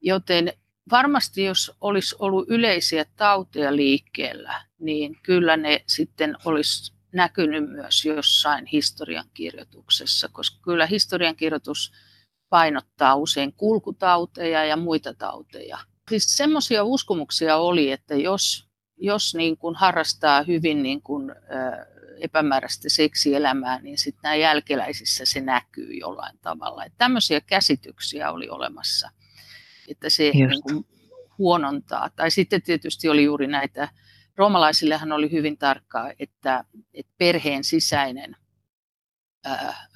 Joten varmasti jos olisi ollut yleisiä tauteja liikkeellä, niin kyllä ne sitten olisi näkynyt myös jossain historiankirjoituksessa, koska kyllä historiankirjoitus painottaa usein kulkutauteja ja muita tauteja. Siis semmoisia uskomuksia oli, että jos, jos niin kuin harrastaa hyvin niin kuin, ä, epämääräistä seksielämää, niin sitten nämä jälkeläisissä se näkyy jollain tavalla. Että tämmöisiä käsityksiä oli olemassa, että se niin kuin, huonontaa. Tai sitten tietysti oli juuri näitä, roomalaisillehan oli hyvin tarkkaa, että, että perheen sisäinen ää,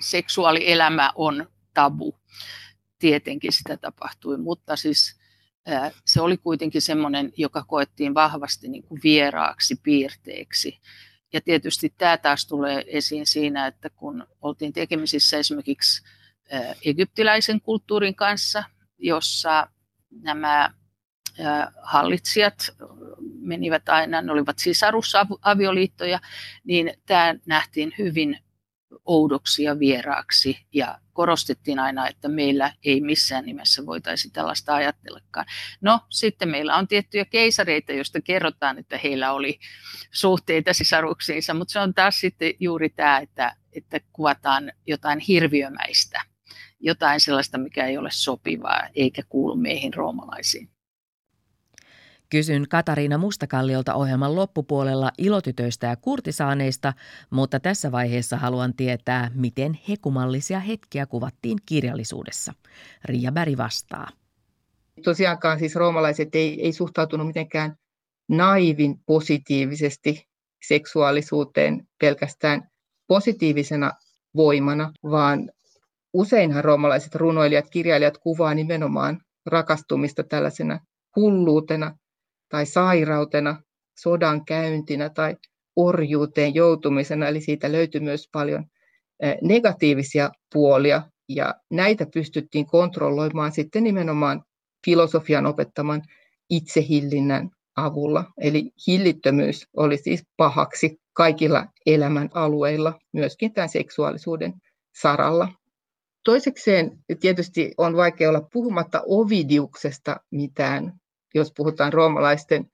seksuaalielämä on tabu. Tietenkin sitä tapahtui, mutta siis se oli kuitenkin semmoinen, joka koettiin vahvasti niin kuin vieraaksi piirteeksi. Ja tietysti tämä taas tulee esiin siinä, että kun oltiin tekemisissä esimerkiksi egyptiläisen kulttuurin kanssa, jossa nämä hallitsijat menivät aina, ne olivat sisarusavioliittoja, niin tämä nähtiin hyvin oudoksi ja vieraaksi ja korostettiin aina, että meillä ei missään nimessä voitaisi tällaista ajatellakaan. No sitten meillä on tiettyjä keisareita, joista kerrotaan, että heillä oli suhteita sisaruksiinsa, mutta se on taas sitten juuri tämä, että, että kuvataan jotain hirviömäistä, jotain sellaista, mikä ei ole sopivaa eikä kuulu meihin roomalaisiin. Kysyn Katariina Mustakalliolta ohjelman loppupuolella ilotytöistä ja kurtisaaneista, mutta tässä vaiheessa haluan tietää, miten hekumallisia hetkiä kuvattiin kirjallisuudessa. Riia Bäri vastaa. Tosiaankaan siis roomalaiset ei, ei suhtautunut mitenkään naivin positiivisesti seksuaalisuuteen pelkästään positiivisena voimana, vaan useinhan roomalaiset runoilijat, kirjailijat kuvaa nimenomaan rakastumista tällaisena hulluutena, tai sairautena, sodan käyntinä tai orjuuteen joutumisena, eli siitä löytyi myös paljon negatiivisia puolia, ja näitä pystyttiin kontrolloimaan sitten nimenomaan filosofian opettaman itsehillinnän avulla. Eli hillittömyys oli siis pahaksi kaikilla elämän alueilla, myöskin tämän seksuaalisuuden saralla. Toisekseen tietysti on vaikea olla puhumatta Ovidiuksesta mitään jos puhutaan roomalaisten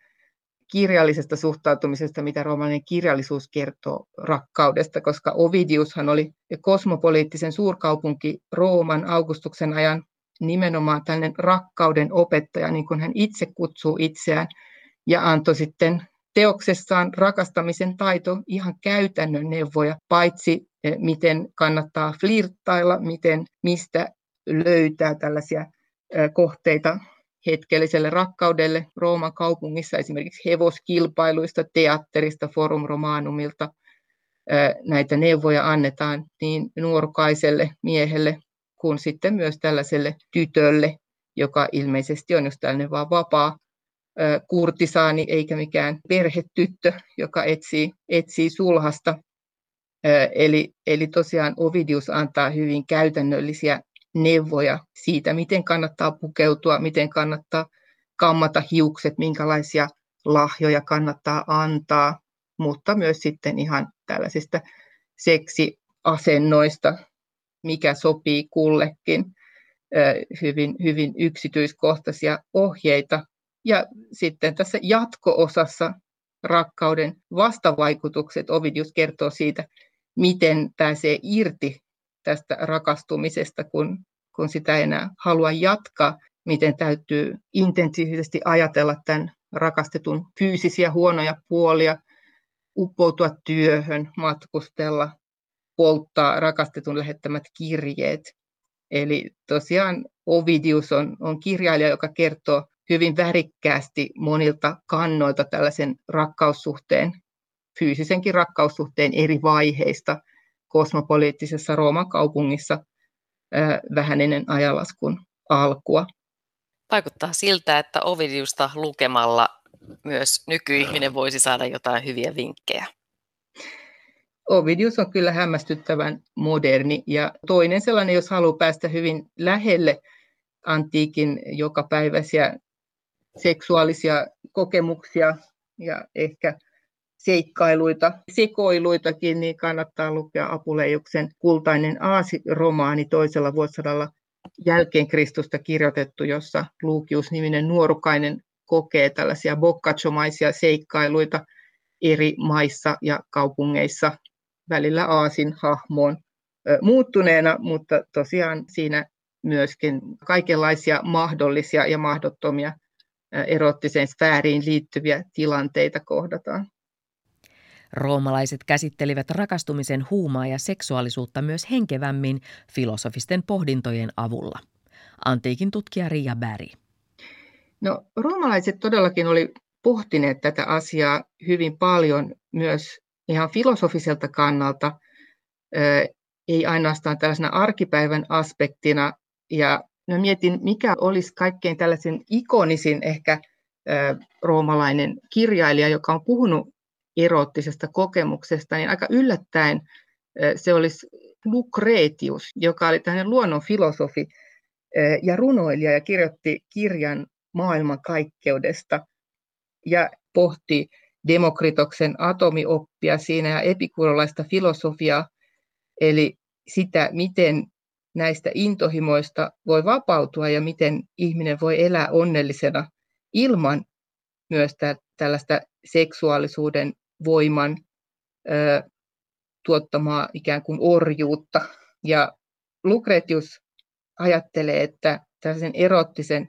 kirjallisesta suhtautumisesta, mitä roomalainen kirjallisuus kertoo rakkaudesta, koska Ovidiushan oli kosmopoliittisen suurkaupunki Rooman Augustuksen ajan nimenomaan tällainen rakkauden opettaja, niin kuin hän itse kutsuu itseään, ja antoi sitten teoksessaan rakastamisen taito ihan käytännön neuvoja, paitsi eh, miten kannattaa flirttailla, miten, mistä löytää tällaisia eh, kohteita hetkelliselle rakkaudelle Rooman kaupungissa, esimerkiksi hevoskilpailuista, teatterista, forum romanumilta. Näitä neuvoja annetaan niin nuorukaiselle miehelle kuin sitten myös tällaiselle tytölle, joka ilmeisesti on just tällainen vaan vapaa kurtisaani eikä mikään perhetyttö, joka etsii, etsii sulhasta. Eli, eli tosiaan Ovidius antaa hyvin käytännöllisiä neuvoja siitä, miten kannattaa pukeutua, miten kannattaa kammata hiukset, minkälaisia lahjoja kannattaa antaa, mutta myös sitten ihan tällaisista seksiasennoista, mikä sopii kullekin, hyvin, hyvin yksityiskohtaisia ohjeita. Ja sitten tässä jatko-osassa rakkauden vastavaikutukset, Ovidius kertoo siitä, miten pääsee irti tästä rakastumisesta, kun, kun sitä ei enää halua jatkaa, miten täytyy intensiivisesti ajatella tämän rakastetun fyysisiä huonoja puolia, uppoutua työhön, matkustella, polttaa rakastetun lähettämät kirjeet. Eli tosiaan Ovidius on, on kirjailija, joka kertoo hyvin värikkäästi monilta kannoilta tällaisen rakkaussuhteen, fyysisenkin rakkaussuhteen eri vaiheista kosmopoliittisessa Rooman kaupungissa vähän ennen ajalaskun alkua. Vaikuttaa siltä, että Ovidiusta lukemalla myös nykyihminen voisi saada jotain hyviä vinkkejä. Ovidius on kyllä hämmästyttävän moderni ja toinen sellainen, jos haluaa päästä hyvin lähelle antiikin jokapäiväisiä seksuaalisia kokemuksia ja ehkä seikkailuita, sekoiluitakin, niin kannattaa lukea Apuleijuksen Kultainen aasi-romaani toisella vuosisadalla jälkeen Kristusta kirjoitettu, jossa Luukius-niminen nuorukainen kokee tällaisia boccaciomaisia seikkailuita eri maissa ja kaupungeissa välillä Aasin hahmoon muuttuneena, mutta tosiaan siinä myöskin kaikenlaisia mahdollisia ja mahdottomia erottiseen sfääriin liittyviä tilanteita kohdataan. Roomalaiset käsittelivät rakastumisen huumaa ja seksuaalisuutta myös henkevämmin filosofisten pohdintojen avulla. Antiikin tutkija Ria Bäri. No, roomalaiset todellakin oli pohtineet tätä asiaa hyvin paljon myös ihan filosofiselta kannalta, ei ainoastaan tällaisena arkipäivän aspektina. Ja mä mietin, mikä olisi kaikkein tällaisen ikonisin ehkä roomalainen kirjailija, joka on puhunut eroottisesta kokemuksesta, niin aika yllättäen se olisi Lucretius, joka oli tämmöinen luonnonfilosofi ja runoilija ja kirjoitti kirjan maailmankaikkeudesta ja pohti Demokritoksen atomioppia siinä ja epikurolaista filosofiaa, eli sitä, miten näistä intohimoista voi vapautua ja miten ihminen voi elää onnellisena ilman myös tällaista seksuaalisuuden voiman ö, tuottamaa ikään kuin orjuutta. Ja Lucretius ajattelee, että tällaisen erottisen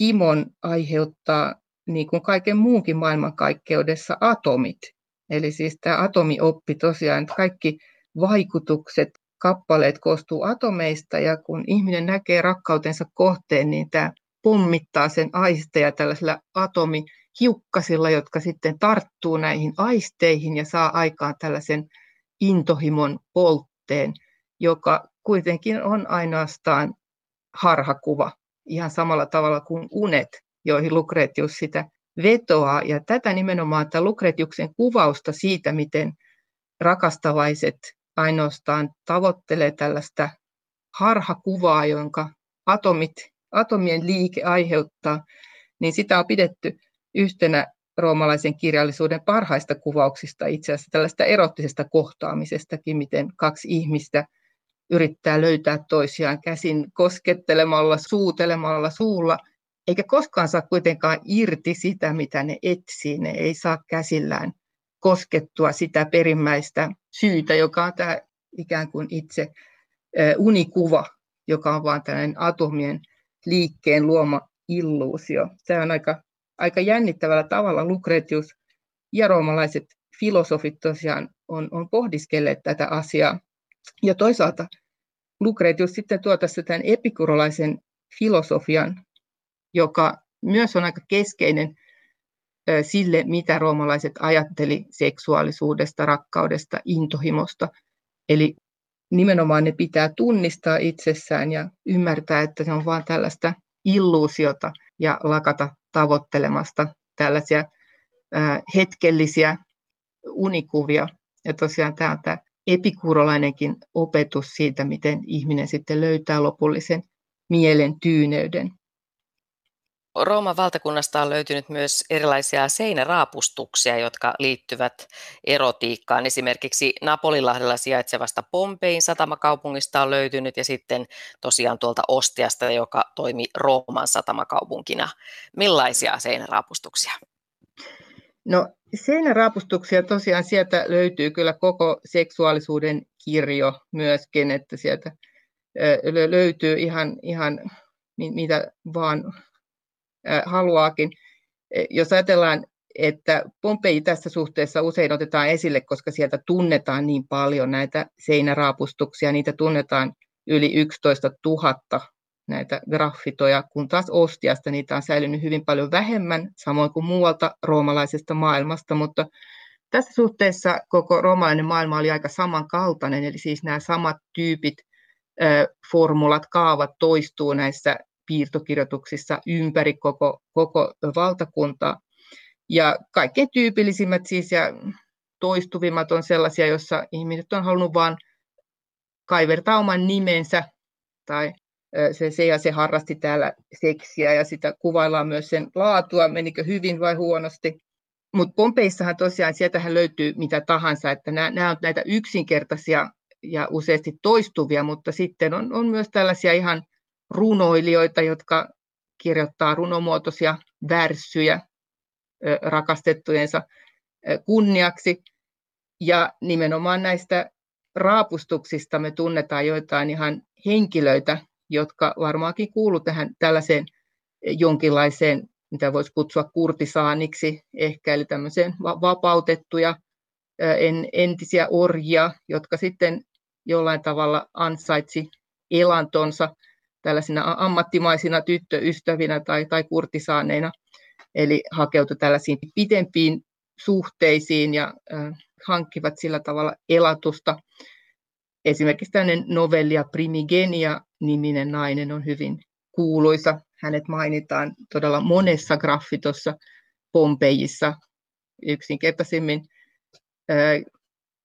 himon aiheuttaa niin kuin kaiken muunkin maailmankaikkeudessa atomit. Eli siis tämä atomioppi tosiaan, että kaikki vaikutukset, kappaleet koostuu atomeista ja kun ihminen näkee rakkautensa kohteen, niin tämä pommittaa sen aisteja tällaisilla atomihiukkasilla, jotka sitten tarttuu näihin aisteihin ja saa aikaan tällaisen intohimon poltteen, joka kuitenkin on ainoastaan harhakuva, ihan samalla tavalla kuin unet joihin Lucretius sitä vetoaa. Ja tätä nimenomaan että Lucretiuksen kuvausta siitä, miten rakastavaiset ainoastaan tavoittelee tällaista harhakuvaa, jonka atomit, atomien liike aiheuttaa, niin sitä on pidetty yhtenä roomalaisen kirjallisuuden parhaista kuvauksista itse asiassa tällaista erottisesta kohtaamisestakin, miten kaksi ihmistä yrittää löytää toisiaan käsin koskettelemalla, suutelemalla suulla – eikä koskaan saa kuitenkaan irti sitä, mitä ne etsii. Ne ei saa käsillään koskettua sitä perimmäistä syytä, joka on tämä ikään kuin itse unikuva, joka on vain tällainen atomien liikkeen luoma illuusio. Tämä on aika, aika jännittävällä tavalla Lucretius ja roomalaiset filosofit tosiaan on, on pohdiskelleet tätä asiaa. Ja toisaalta Lucretius sitten tuo tässä tämän epikurolaisen filosofian joka myös on aika keskeinen sille, mitä roomalaiset ajatteli seksuaalisuudesta, rakkaudesta, intohimosta. Eli nimenomaan ne pitää tunnistaa itsessään ja ymmärtää, että se on vain tällaista illuusiota ja lakata tavoittelemasta tällaisia hetkellisiä unikuvia. Ja tosiaan tämä on tämä epikurolainenkin opetus siitä, miten ihminen sitten löytää lopullisen mielen tyyneyden. Rooman valtakunnasta on löytynyt myös erilaisia seinäraapustuksia, jotka liittyvät erotiikkaan. Esimerkiksi Napolilahdella sijaitsevasta Pompein satamakaupungista on löytynyt ja sitten tosiaan tuolta Ostiasta, joka toimi Rooman satamakaupunkina. Millaisia seinäraapustuksia? No seinäraapustuksia tosiaan sieltä löytyy kyllä koko seksuaalisuuden kirjo myöskin, että sieltä löytyy ihan, ihan mitä vaan haluaakin. E, jos ajatellaan, että Pompei tässä suhteessa usein otetaan esille, koska sieltä tunnetaan niin paljon näitä seinäraapustuksia, niitä tunnetaan yli 11 000 näitä graffitoja, kun taas Ostiasta niitä on säilynyt hyvin paljon vähemmän, samoin kuin muualta roomalaisesta maailmasta, mutta tässä suhteessa koko roomalainen maailma oli aika samankaltainen, eli siis nämä samat tyypit, formulat, kaavat toistuu näissä piirtokirjoituksissa ympäri koko, koko valtakuntaa. Ja kaikkein tyypillisimmät siis ja toistuvimmat on sellaisia, joissa ihmiset on halunnut vain kaivertaa oman nimensä tai se, se ja se harrasti täällä seksiä ja sitä kuvaillaan myös sen laatua, menikö hyvin vai huonosti. Mutta Pompeissahan tosiaan, sieltähän löytyy mitä tahansa, että nämä, nämä näitä yksinkertaisia ja useasti toistuvia, mutta sitten on, on myös tällaisia ihan runoilijoita, jotka kirjoittaa runomuotoisia värssyjä rakastettujensa kunniaksi. Ja nimenomaan näistä raapustuksista me tunnetaan joitain ihan henkilöitä, jotka varmaankin kuulu tähän tällaiseen jonkinlaiseen, mitä voisi kutsua kurtisaaniksi, ehkä eli tämmöiseen vapautettuja entisiä orjia, jotka sitten jollain tavalla ansaitsi elantonsa tällaisina ammattimaisina tyttöystävinä tai, tai kurtisaaneina, eli hakeutui tällaisiin pitempiin suhteisiin ja äh, hankkivat sillä tavalla elatusta. Esimerkiksi tämmöinen novellia Primigenia-niminen nainen on hyvin kuuluisa. Hänet mainitaan todella monessa graffitossa Pompejissa. Yksinkertaisemmin äh,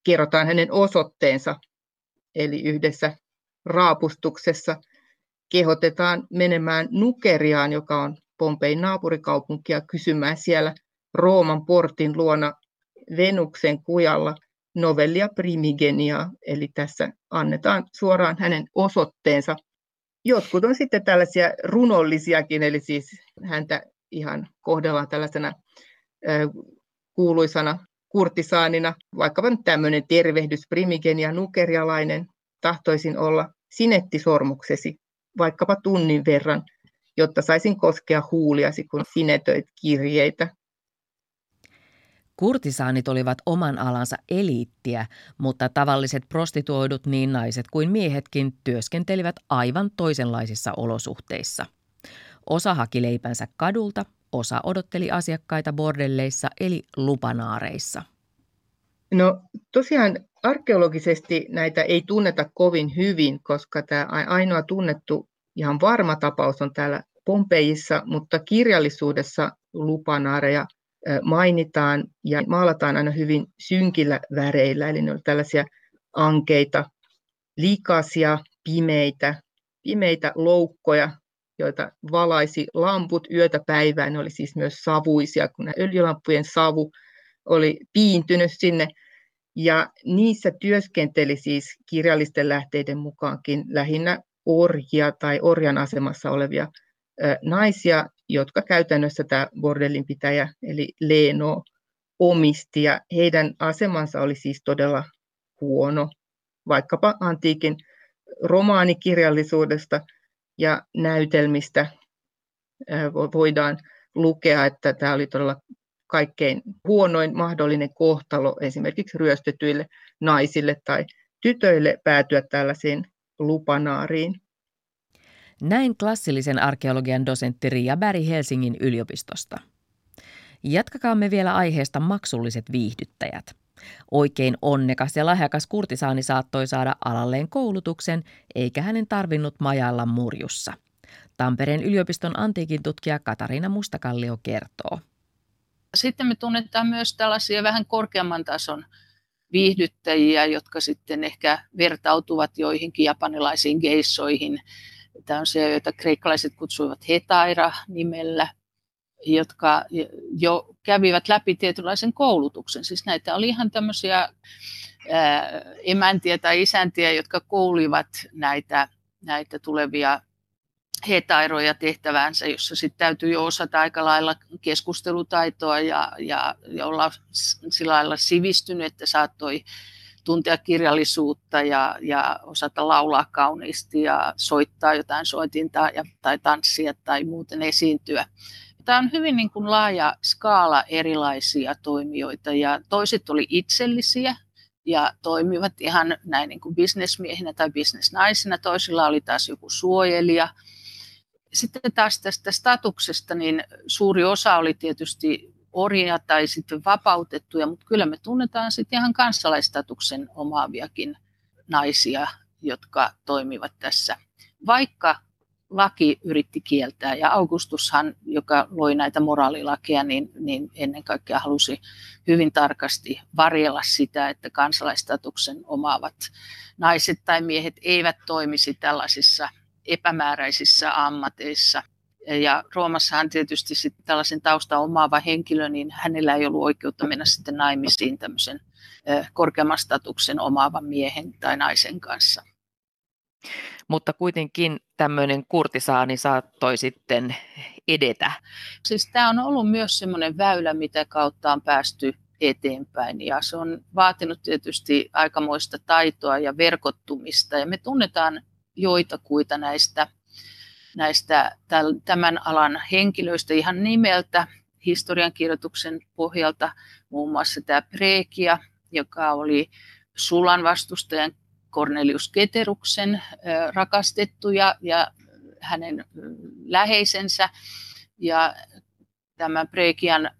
kerrotaan hänen osoitteensa, eli yhdessä raapustuksessa kehotetaan menemään Nukeriaan, joka on Pompein naapurikaupunki, ja kysymään siellä Rooman portin luona Venuksen kujalla novellia primigenia, eli tässä annetaan suoraan hänen osoitteensa. Jotkut on sitten tällaisia runollisiakin, eli siis häntä ihan kohdellaan tällaisena kuuluisana kurtisaanina, vaikkapa nyt tämmöinen tervehdys primigenia nukerialainen, tahtoisin olla sinettisormuksesi vaikkapa tunnin verran, jotta saisin koskea huuliasi, kun sinetöit kirjeitä. Kurtisaanit olivat oman alansa eliittiä, mutta tavalliset prostituoidut niin naiset kuin miehetkin työskentelivät aivan toisenlaisissa olosuhteissa. Osa haki leipänsä kadulta, osa odotteli asiakkaita bordelleissa eli lupanaareissa. No tosiaan arkeologisesti näitä ei tunneta kovin hyvin, koska tämä ainoa tunnettu ihan varma tapaus on täällä Pompeissa, mutta kirjallisuudessa lupanaareja mainitaan ja maalataan aina hyvin synkillä väreillä, eli ne ovat tällaisia ankeita, likaisia, pimeitä, pimeitä loukkoja, joita valaisi lamput yötä päivään. Ne oli siis myös savuisia, kun öljylampujen savu oli piintynyt sinne ja niissä työskenteli siis kirjallisten lähteiden mukaankin lähinnä orjia tai orjan asemassa olevia naisia, jotka käytännössä tämä bordellinpitäjä eli Leeno omisti. Ja heidän asemansa oli siis todella huono, vaikkapa antiikin romaanikirjallisuudesta ja näytelmistä voidaan lukea, että tämä oli todella kaikkein huonoin mahdollinen kohtalo esimerkiksi ryöstetyille naisille tai tytöille päätyä tällaisiin lupanaariin. Näin klassillisen arkeologian dosentti Ria Berg Helsingin yliopistosta. Jatkakaamme vielä aiheesta maksulliset viihdyttäjät. Oikein onnekas ja lahjakas kurtisaani saattoi saada alalleen koulutuksen, eikä hänen tarvinnut majailla murjussa. Tampereen yliopiston antiikin tutkija Katariina Mustakallio kertoo. Sitten me tunnetaan myös tällaisia vähän korkeamman tason viihdyttäjiä, jotka sitten ehkä vertautuvat joihinkin japanilaisiin geissoihin. Tämä on se, joita kreikkalaiset kutsuivat hetaira nimellä, jotka jo kävivät läpi tietynlaisen koulutuksen. Siis näitä oli ihan tämmöisiä emäntiä tai isäntiä, jotka koulivat näitä, näitä tulevia hetairoja tehtävänsä, jossa sitten täytyy jo osata aika lailla keskustelutaitoa ja, ja, ja olla sillä lailla sivistynyt, että saattoi tuntea kirjallisuutta ja, ja osata laulaa kauniisti ja soittaa jotain soitintaa ja, tai tanssia tai muuten esiintyä. Tämä on hyvin niin kuin laaja skaala erilaisia toimijoita ja toiset oli itsellisiä ja toimivat ihan näin niin kuin bisnesmiehinä tai bisnesnaisina. Toisilla oli taas joku suojelija. Sitten taas tästä statuksesta, niin suuri osa oli tietysti orjia tai sitten vapautettuja, mutta kyllä me tunnetaan sitten ihan kansalaistatuksen omaaviakin naisia, jotka toimivat tässä. Vaikka laki yritti kieltää. Ja Augustushan, joka loi näitä moraalilakeja, niin, niin ennen kaikkea halusi hyvin tarkasti varjella sitä, että kansalaistatuksen omaavat naiset tai miehet eivät toimisi tällaisissa epämääräisissä ammateissa. Ja Roomassahan tietysti sitten tällaisen tausta omaava henkilö, niin hänellä ei ollut oikeutta mennä sitten naimisiin tämmöisen korkeamman statuksen omaavan miehen tai naisen kanssa mutta kuitenkin tämmöinen kurtisaani saattoi sitten edetä. Siis tämä on ollut myös semmoinen väylä, mitä kautta on päästy eteenpäin ja se on vaatinut tietysti aikamoista taitoa ja verkottumista ja me tunnetaan joitakuita näistä, näistä tämän alan henkilöistä ihan nimeltä historiankirjoituksen pohjalta, muun muassa tämä Preekia, joka oli Sulan vastustajan Cornelius Keteruksen rakastettu ja, ja hänen läheisensä. Ja tämän Prekian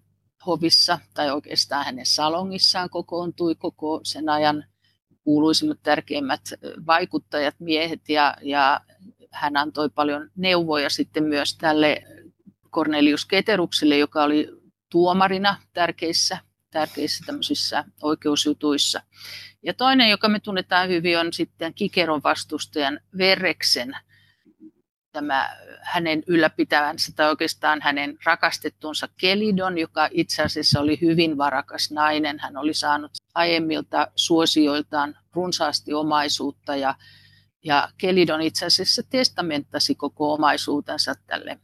hovissa, tai oikeastaan hänen salongissaan kokoontui koko sen ajan kuuluisimmat tärkeimmät vaikuttajat, miehet, ja, ja hän antoi paljon neuvoja sitten myös tälle Cornelius Keterukselle, joka oli tuomarina tärkeissä, tärkeissä tämmöisissä oikeusjutuissa. Ja toinen, joka me tunnetaan hyvin, on sitten Kikeron vastustajan Verreksen tämä hänen ylläpitävänsä tai oikeastaan hänen rakastettunsa Kelidon, joka itse asiassa oli hyvin varakas nainen. Hän oli saanut aiemmilta suosioiltaan runsaasti omaisuutta ja, ja Kelidon itse asiassa testamenttasi koko omaisuutensa tälle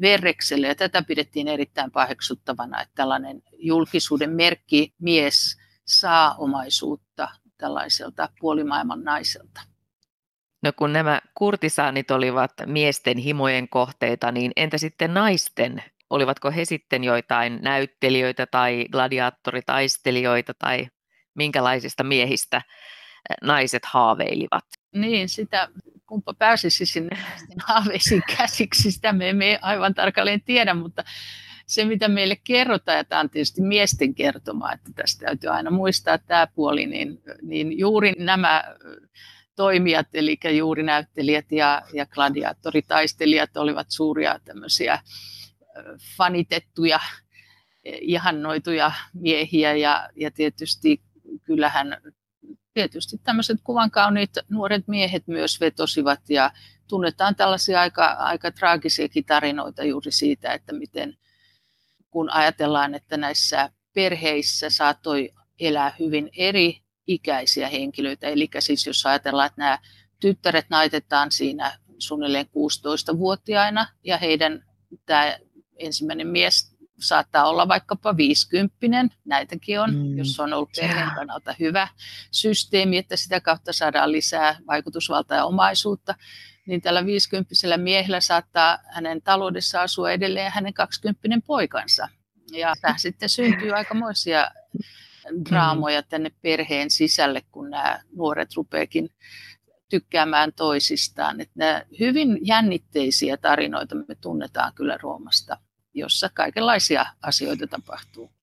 Verrekselle ja tätä pidettiin erittäin paheksuttavana, että tällainen julkisuuden merkki mies saa omaisuutta tällaiselta puolimaailman naiselta. No kun nämä kurtisaanit olivat miesten himojen kohteita, niin entä sitten naisten? Olivatko he sitten joitain näyttelijöitä tai gladiaattoritaistelijoita tai minkälaisista miehistä eh, naiset haaveilivat? Niin, sitä kumpa pääsisi sinne haaveisiin käsiksi, sitä me emme aivan tarkalleen tiedä, mutta se, mitä meille kerrotaan, ja tämä on tietysti miesten kertoma, että tästä täytyy aina muistaa tämä puoli, niin, niin juuri nämä toimijat, eli juuri näyttelijät ja, ja gladiaattoritaistelijat olivat suuria tämmöisiä fanitettuja, ihannoituja miehiä. Ja, ja tietysti kyllähän tietysti tämmöiset kuvankauniit nuoret miehet myös vetosivat. Ja tunnetaan tällaisia aika, aika traagisiakin tarinoita juuri siitä, että miten kun ajatellaan, että näissä perheissä saattoi elää hyvin eri ikäisiä henkilöitä. Eli siis jos ajatellaan, että nämä tyttäret naitetaan siinä suunnilleen 16-vuotiaina ja heidän tämä ensimmäinen mies saattaa olla vaikkapa 50, näitäkin on, mm. jos on ollut perheen kannalta hyvä systeemi, että sitä kautta saadaan lisää vaikutusvaltaa ja omaisuutta niin tällä 50 miehellä saattaa hänen taloudessa asua edelleen hänen 20 poikansa. Ja tähän sitten syntyy aikamoisia draamoja tänne perheen sisälle, kun nämä nuoret rupeakin tykkäämään toisistaan. Että nämä hyvin jännitteisiä tarinoita me tunnetaan kyllä Roomasta, jossa kaikenlaisia asioita tapahtuu.